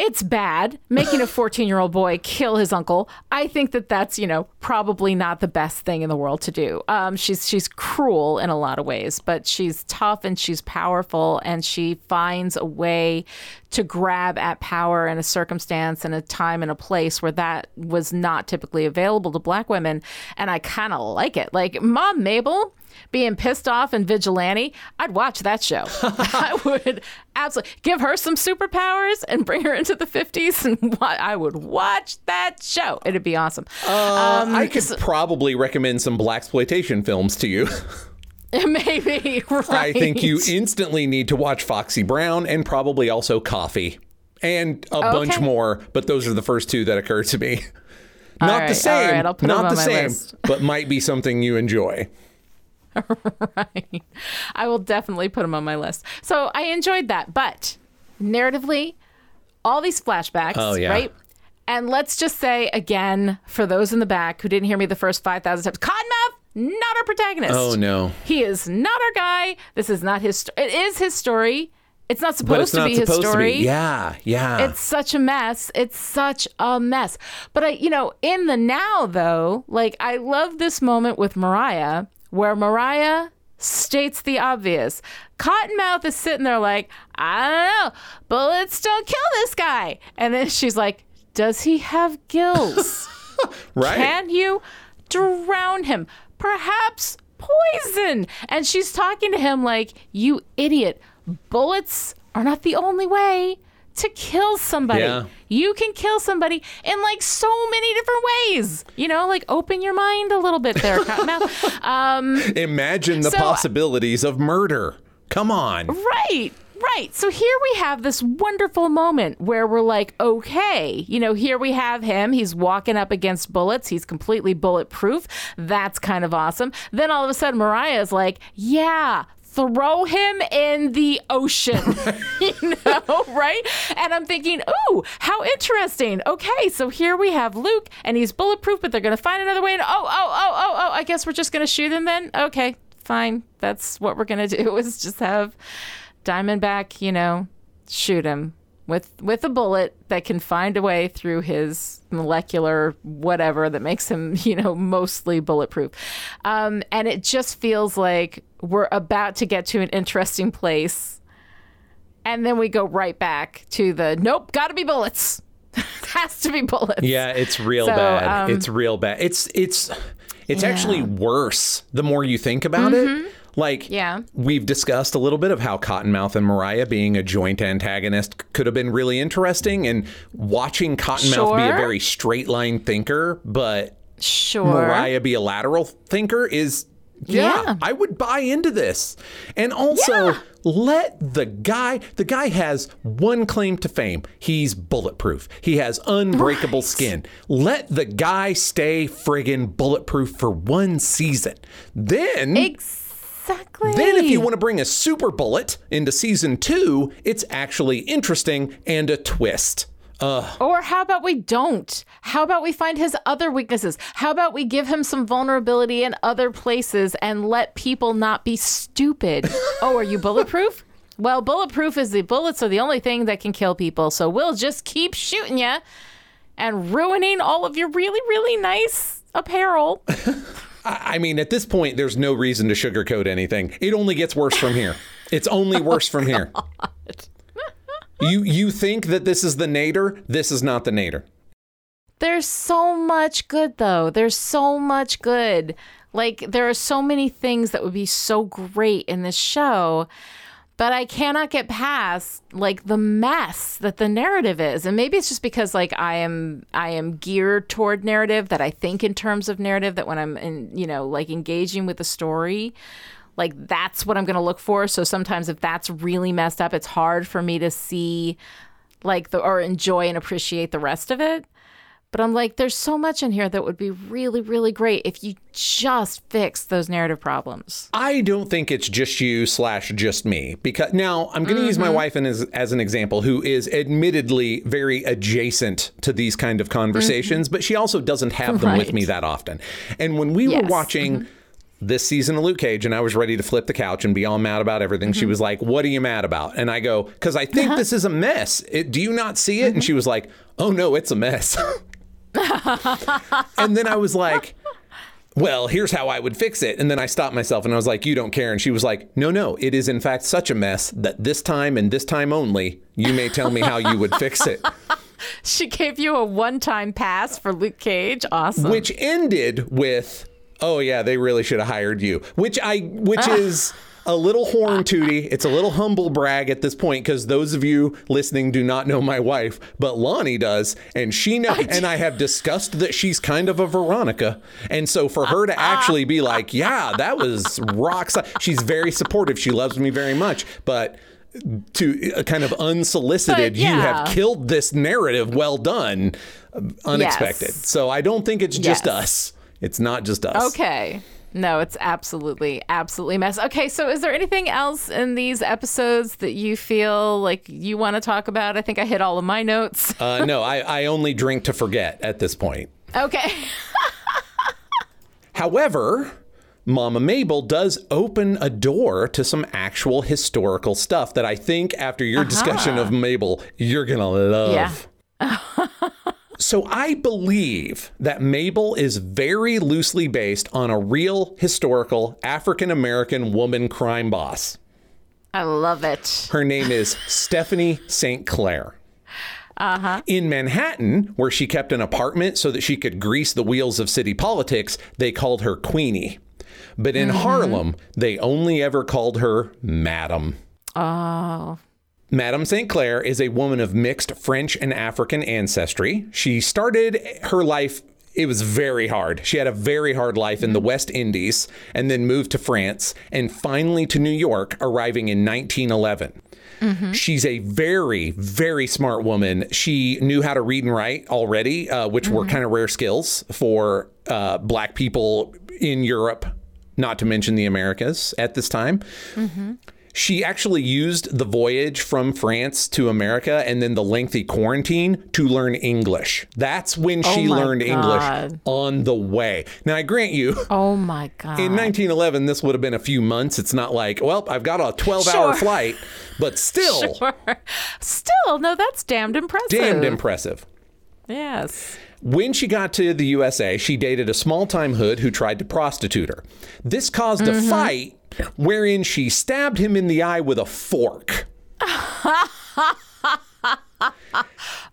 It's bad making a 14 year old boy kill his uncle. I think that that's, you know, probably not the best thing in the world to do. Um, she's she's cruel in a lot of ways, but she's tough and she's powerful and she finds a way to grab at power in a circumstance and a time and a place where that was not typically available to black women. And I kind of like it. Like Mom Mabel being pissed off and vigilante, I'd watch that show. I would absolutely give her some superpowers and bring her into the 50s and I would watch that show. It'd be awesome. Uh, Um, I could probably recommend some blaxploitation films to you. Maybe right. I think you instantly need to watch Foxy Brown and probably also Coffy and a bunch more, but those are the first two that occur to me. Not right, the same, right, I'll put 'em not the same, list. but might be something you enjoy. right. I will definitely put them on my list. So I enjoyed that, but narratively, all these flashbacks, Oh, yeah. right? And let's just say again, for those in the back who didn't hear me the first five thousand times, Cottonmouth, not our protagonist. Oh no. He is not our guy. This is not his. story. it is his story. It's not supposed it's to not be supposed his story. to be. Yeah, yeah. It's such a mess. It's such a mess. But I, you know, in the now though, like I love this moment with Mariah where Mariah states the obvious. Cottonmouth is sitting there like, I don't know, bullets don't kill this guy. And then she's like, does he have gills? right? Can you drown him? Perhaps poison. And she's talking to him like, you idiot. Bullets are not the only way to kill somebody. Yeah. You can kill somebody in like so many different ways. You know, like open your mind a little bit there, Cottonmouth. um, Imagine the So- possibilities of murder. Come on. right. Right. So here we have this wonderful moment where we're like, okay, you know, here we have him. He's walking up against bullets. He's completely bulletproof. That's kind of awesome. Then all of a sudden, Mariah is like, yeah, throw him in the ocean. you know, right? And I'm thinking, ooh, how interesting. Okay, so here we have Luke, and he's bulletproof, but they're going to find another way. And oh, oh, oh, oh, oh, I guess we're just going to shoot him then? Okay, fine. That's what we're going to do is just have Diamondback, you know, shoot him with with a bullet that can find a way through his molecular whatever that makes him, you know, mostly bulletproof. Um, and it just feels like we're about to get to an interesting place. And then we go right back to the nope, gotta be bullets. Has to be bullets. Yeah, it's real So, bad. um, it's real bad. It's it's it's Yeah. actually worse the more you think about it. Like. Yeah. we've discussed a little bit of how Cottonmouth and Mariah being a joint antagonist could have been really interesting and watching Cottonmouth be a very straight line thinker, but Sure. Mariah be a lateral thinker is yeah, Yeah. I would buy into this. And also Yeah. let the guy the guy has one claim to fame. He's bulletproof. He has unbreakable Right. skin. Let the guy stay friggin' bulletproof for one season. Then Exactly. then if you want to bring a super bullet into season 2, it's actually interesting and a twist. Or how about we don't? How about we find his other weaknesses? How about we give him some vulnerability in other places and let people not be stupid? oh, are you bulletproof? Well, bulletproof is the bullets are the only thing that can kill people. So we'll just keep shooting you and ruining all of your really, really nice apparel. I mean, at this point, there's no reason to sugarcoat anything. It only gets worse from here. It's only worse from here. You you think that this is the nadir? This is not the nadir. There's so much good though. There's so much good. Like there are so many things that would be so great in this show, but I cannot get past like the mess that the narrative is. And maybe it's just because like I am I am geared toward narrative that I think in terms of narrative that when I'm in, you know, like engaging with the story, like that's what I'm going to look for. So sometimes if that's really messed up, it's hard for me to see like the or enjoy and appreciate the rest of it. But I'm like, there's so much in here that would be really, really great if you just fix those narrative problems. I don't think it's just you slash just me because now I'm going to use my mm-hmm. wife as, as an example, who is admittedly very adjacent to these kind of conversations, mm-hmm. but she also doesn't have them with me that often. And when we were Yes. watching. Mm-hmm. This season of Luke Cage, and I was ready to flip the couch and be all mad about everything. She was like, "What are you mad about?" And I go, "Because I think uh-huh. this is a mess. It, do you not see it?" And she was like, "Oh no, it's a mess." and then I was like, well, here's how I would fix it. And then I stopped myself and I was like, you don't care. And she was like, no, no, it is in fact such a mess that this time and this time only, you may tell me how you would fix it. She gave you a one time pass for Luke Cage. Awesome. Which ended with, oh yeah, they really should have hired you. Which I, which is a little horn tooty. It's a little humble brag at this point because those of you listening do not know my wife, but Lonnie does, and she know. And I have discussed that she's kind of a Veronica, and so for her to actually be like, yeah, that was rock. si-" She's very supportive. She loves me very much, but. To uh, kind of unsolicited, But, you have killed this narrative. Well done, unexpected. Yes. So I don't think it's just Yes. us. It's not just us. Okay. No, it's absolutely, absolutely mess. Okay, so is there anything else in these episodes that you feel like you want to talk about? I think I hit all of my notes. Uh, no, I, I only drink to forget at this point. Okay. However, Mama Mabel does open a door to some actual historical stuff that I think after your discussion of Mabel, you're going to love. Yeah. So I believe that Mabel is very loosely based on a real historical African American woman crime boss. I love it. Her name is Stephanie St. Clair. Uh-huh. In Manhattan, where she kept an apartment so that she could grease the wheels of city politics, they called her Queenie. But in Harlem, they only ever called her Madam. Oh, Madame St. Clair is a woman of mixed French and African ancestry. She started her life it was very hard. She had a very hard life in the West Indies and then moved to France and finally to New York, arriving in 1911. She's a very, very smart woman. She knew how to read and write already, uh, which were kind of rare skills for uh, black people in Europe, not to mention the Americas at this time. She actually used the voyage from France to America and then the lengthy quarantine to learn English. That's when she oh my learned English on the way. Now, I grant you, Oh my god. in 1911, this would have been a few months. It's not like, well, I've got a 12 hour Sure. flight, but still, Still, no, that's damned impressive. damned impressive. Yes. When she got to the USA, she dated a small time hood who tried to prostitute her. This caused a mm-hmm. fight wherein she stabbed him in the eye with a fork.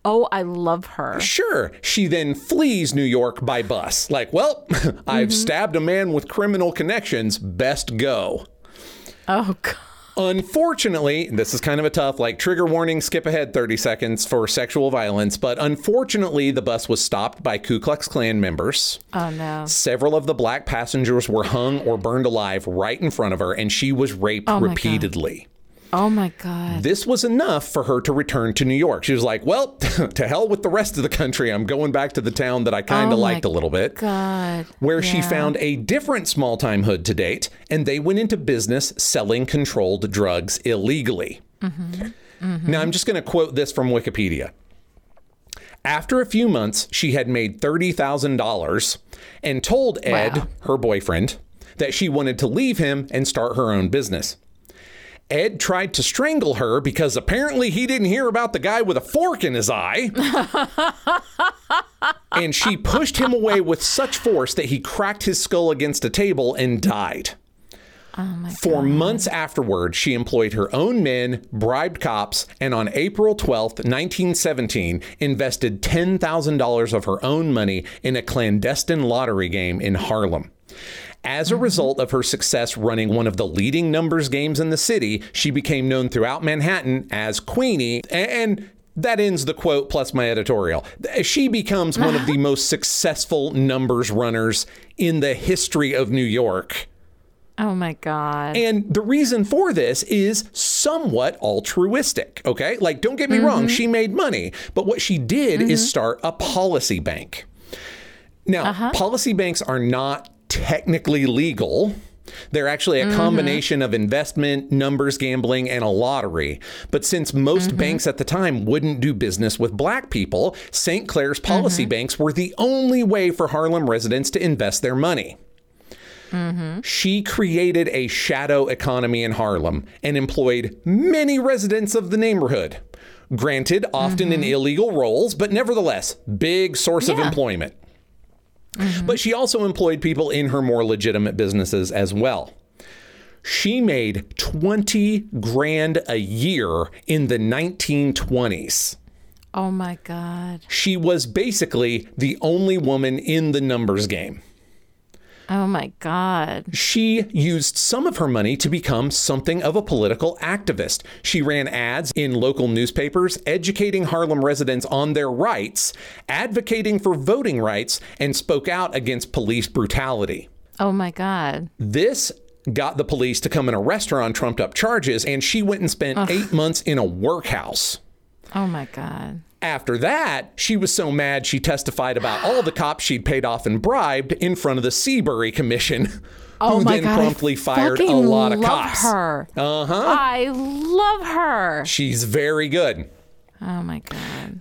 Oh, I love her. Sure, she then flees New York by bus. Like, well, I've mm-hmm. stabbed a man with criminal connections, best go. Oh god. Unfortunately, this is kind of a tough, like trigger warning, skip ahead 30 seconds for sexual violence, but unfortunately, the bus was stopped by Ku Klux Klan members. Oh no. Several of the black passengers were hung or burned alive right in front of her, and she was raped oh, God. repeatedly. Oh my god. This was enough for her to return to New York. She was like, Well, to hell with the rest of the country. I'm going back to the town that I kind of Oh liked a little bit. Oh God. Where she found a different small time hood to date, and they went into business selling controlled drugs illegally. Mm-hmm. Mm-hmm. Now, I'm just going to quote this from Wikipedia. After a few months, she had made $30,000 and told Ed, Wow. her boyfriend, that she wanted to leave him and start her own business. Ed tried to strangle her because apparently he didn't hear about the guy with a fork in his eye. and she pushed him away with such force that he cracked his skull against a table and died. Oh For months afterward, she employed her own men, bribed cops, and on April 12th, 1917, invested $10,000 of her own money in a clandestine lottery game in Harlem. As a result of her success running one of the leading numbers games in the city, she became known throughout Manhattan as Queenie. And that ends the quote plus my editorial. She becomes one of the most successful numbers runners in the history of New York. Oh my god. And the reason for this is somewhat altruistic, okay? Like, don't get me wrong, mm-hmm. she made money, but what she did is mm-hmm. start a policy bank. Now, uh-huh. policy banks are not technically legal. They're actually a mm-hmm. combination of investment, numbers gambling, and a lottery. But since most mm-hmm. banks at the time wouldn't do business with black people, St. Clair's policy mm-hmm. banks were the only way for Harlem residents to invest their money. She created a shadow economy in Harlem and employed many residents of the neighborhood. Granted, often in illegal roles, but nevertheless, big source of Yeah. Employment. But she also employed people in her more legitimate businesses as well. She made 20 grand a year in the 1920s. oh my god. She was basically the only woman in the numbers game. Oh my god. She used some of her money to become something of a political activist. She ran ads in local newspapers, educating Harlem residents on their rights, advocating for voting rights, and spoke out against police brutality. Oh my god. This got the police to come and arrest her on trumped up charges, and she went and spent eight months in a workhouse. Oh my god. After that, she was so mad she testified about all the cops she'd paid off and bribed in front of the Seabury Commission, Oh who then god. promptly I fired a lot of love cops. Her. Uh huh. I love her. She's very good. Oh my god.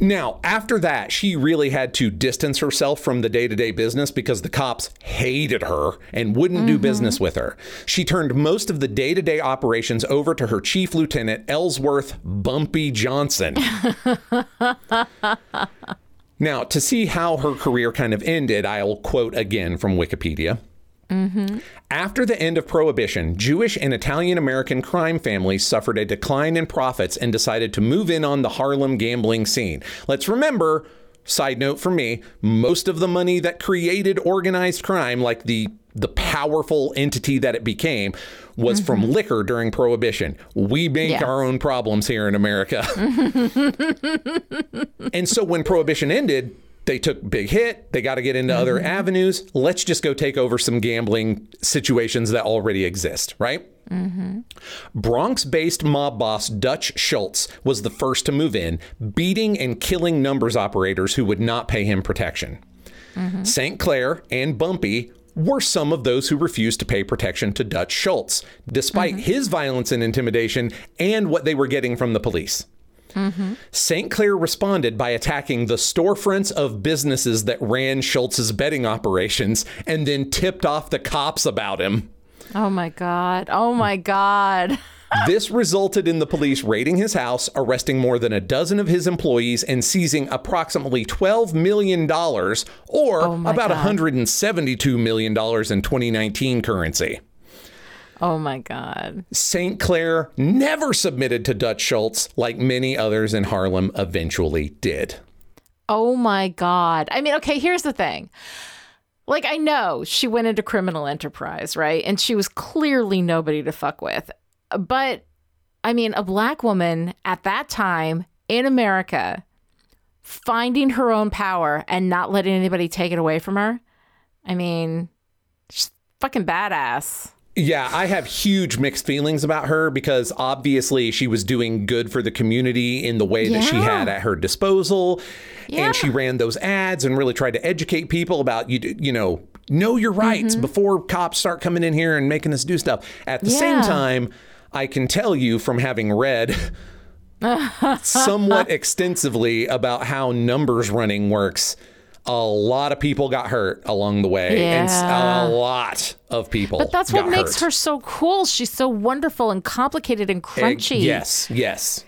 Now, after that, she really had to distance herself from the day to day business because the cops hated her and wouldn't do mm-hmm. business with her. She turned most of the day to day operations over to her chief lieutenant, Ellsworth Bumpy Johnson. now, to see how her career kind of ended, I'll quote again from Wikipedia. Mm-hmm. After the end of Prohibition, Jewish and Italian American crime families suffered a decline in profits and decided to move in on the Harlem gambling scene. Let's remember, side note for me, most of the money that created organized crime, like the the powerful entity that it became, was from mm-hmm. liquor during Prohibition. We make Yeah. our own problems here in America. and so when Prohibition ended, they took big hit. They got to get into other mm-hmm. avenues. Let's just go take over some gambling situations that already exist, right? mhm Bronx based mob boss Dutch Schultz was the first to move in, beating and killing numbers operators who would not pay him protection. Mm-hmm. St. Clair and Bumpy were some of those who refused to pay protection to Dutch Schultz, despite mm-hmm. his violence and intimidation and what they were getting from the police. St. Clair responded by attacking the storefronts of businesses that ran Schultz's betting operations and then tipped off the cops about him. Oh my god. Oh my god. This resulted in the police raiding his house, arresting more than a dozen of his employees, and seizing approximately $12 million, or Oh about God. $172 million in 2019 currency. Oh my god. St. Clair never submitted to Dutch Schultz like many others in Harlem eventually did. Oh my God. I mean, okay, here's the thing. Like, I know she went into criminal enterprise, right? And she was clearly nobody to fuck with. But I mean, a black woman at that time in America finding her own power and not letting anybody take it away from her. I mean, she's fucking badass. Yeah, I have huge mixed feelings about her because obviously she was doing good for the community in the way that she had at her disposal. Yeah. And she ran those ads and really tried to educate people about you you know, know your rights Mm-hmm. before cops start coming in here and making us do stuff. At the same time, I can tell you from having read somewhat extensively about how numbers running works. A lot of people got hurt along the way, and a lot of people. But that's what makes hurt. her so cool. She's so wonderful and complicated and crunchy. yes, yes,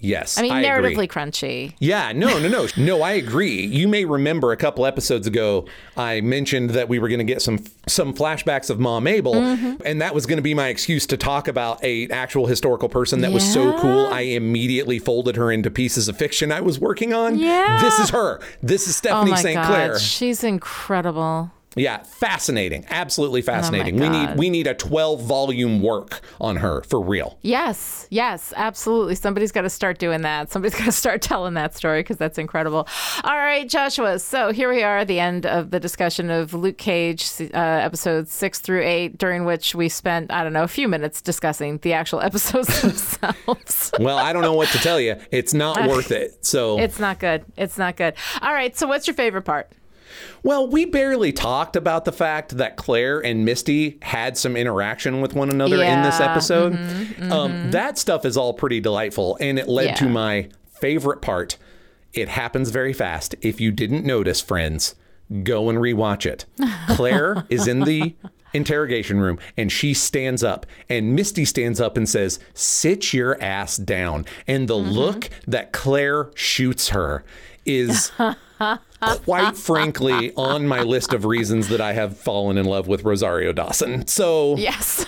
yes. I mean, agree. narratively crunchy. Yeah, no, no, no, no. I agree. You may remember a couple episodes ago, I mentioned that we were going to get some some flashbacks of Mom Mabel, Mm-hmm. and that was going to be my excuse to talk about a actual historical person that was so cool. I immediately folded her into pieces of fiction I was working on. Yeah. this is her. This is Oh Stephanie my St. Clair. She's incredible. Yeah, fascinating. Absolutely fascinating. we Oh God. need we need a 12 volume work on her for real. Yes, yes, absolutely. Somebody's got to start doing that. Somebody's got to start telling that story because that's incredible. All right, Joshua. So here we are at the end of the discussion of Luke Cage uh, episodes six through eight, during which we spent, I don't know, a few minutes discussing the actual episodes themselves. Well, I don't know what to tell you. It's not worth it. So it's not good. It's not good. All right. So what's your favorite part? Well, we barely talked about the fact that Claire and Misty had some interaction with one another in this Yeah, mm-hmm, episode. Um, that stuff is all pretty delightful, and it led to my favorite part. It happens very fast. If you didn't notice, friends, go and rewatch it. Claire is in the interrogation room and she stands up and Misty stands up and says, "Sit your ass down." And the Mm-hmm. look that Claire shoots her is quite frankly on my list of reasons that I have fallen in love with Rosario Dawson. So Yes.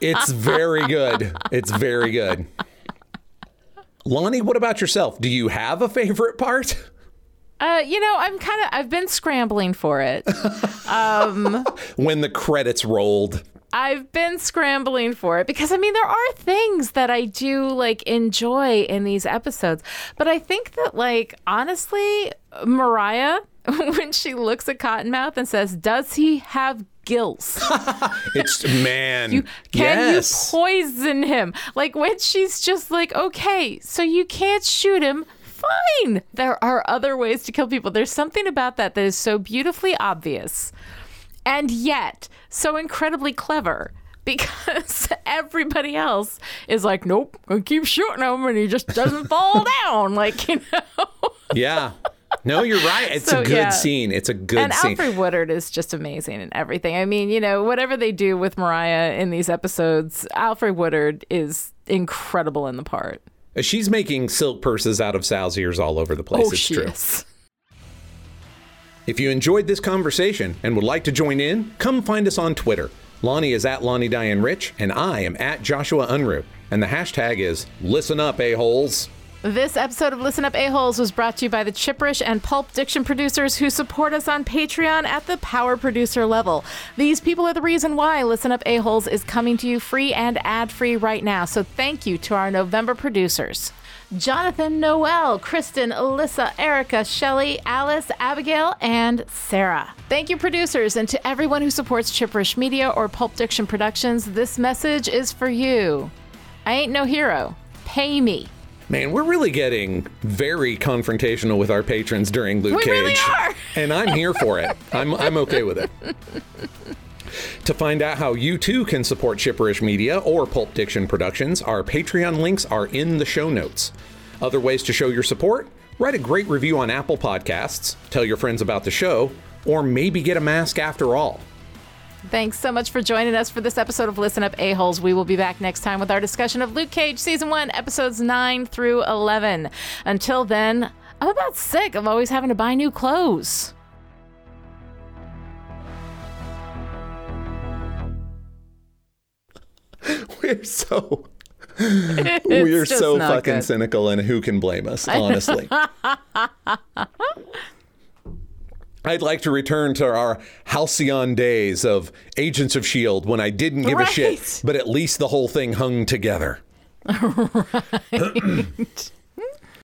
it's very good. It's very good. Lonnie, what about yourself? Do you have a favorite part? Uh, you know, I'm kind of, I've been scrambling for it. When the credits rolled. I've been scrambling for it because I mean there are things that I do like enjoy in these episodes, but I think that like honestly, Mariah when she looks at Cottonmouth and says, "Does he have gills? It's man. You, Can yes. you poison him?" Like when she's just like, "Okay, so you can't shoot him." Fine. There are other ways to kill people. There's something about that that is so beautifully obvious and yet so incredibly clever because everybody else is like, nope, gonna keep shooting him and he just doesn't fall down. Like, you know. yeah. No, you're right. It's So, a good yeah. scene. It's a good And scene. Alfre Woodard is just amazing and everything. I mean, you know, whatever they do with Mariah in these episodes, Alfre Woodard is incredible in the part. She's making silk purses out of sow's ears all over the place. Oh, it's she true. is. If you enjoyed this conversation and would like to join in, come find us on Twitter. Lonnie is at Lonnie Diane Rich, and I am at Joshua Unruh. And the hashtag is listen up, a-holes. This episode of Listen Up A-Holes was brought to you by the Chipperish and Pulp Diction producers who support us on Patreon at the power producer level. These people are the reason why Listen Up A-Holes is coming to you free and ad-free right now. So thank you to our November producers. Jonathan, Noel, Kristen, Alyssa, Erica, Shelley, Alice, Abigail, and Sarah. Thank you, producers, and to everyone who supports Chipperish Media or Pulp Diction Productions, this message is for you. I ain't no hero. Pay me. Man, we're really getting very confrontational with our patrons during Luke We Cage. really are. and I'm here for it. I'm I'm okay with it. To find out how you too can support Chipperish Media or Pulp Diction Productions, our Patreon links are in the show notes. Other ways to show your support? Write a great review on Apple Podcasts, tell your friends about the show, or maybe get a mask after all. Thanks so much for joining us for this episode of Listen Up A-Holes. We will be back next time with our discussion of Luke Cage Season 1, Episodes 9 through 11. Until then, I'm about sick of always having to buy new clothes. We're so we're so fucking good. cynical and who can blame us, honestly. I'd like to return to our halcyon days of Agents of S.H.I.E.L.D. When I didn't give a shit, but at least the whole thing hung together. Right.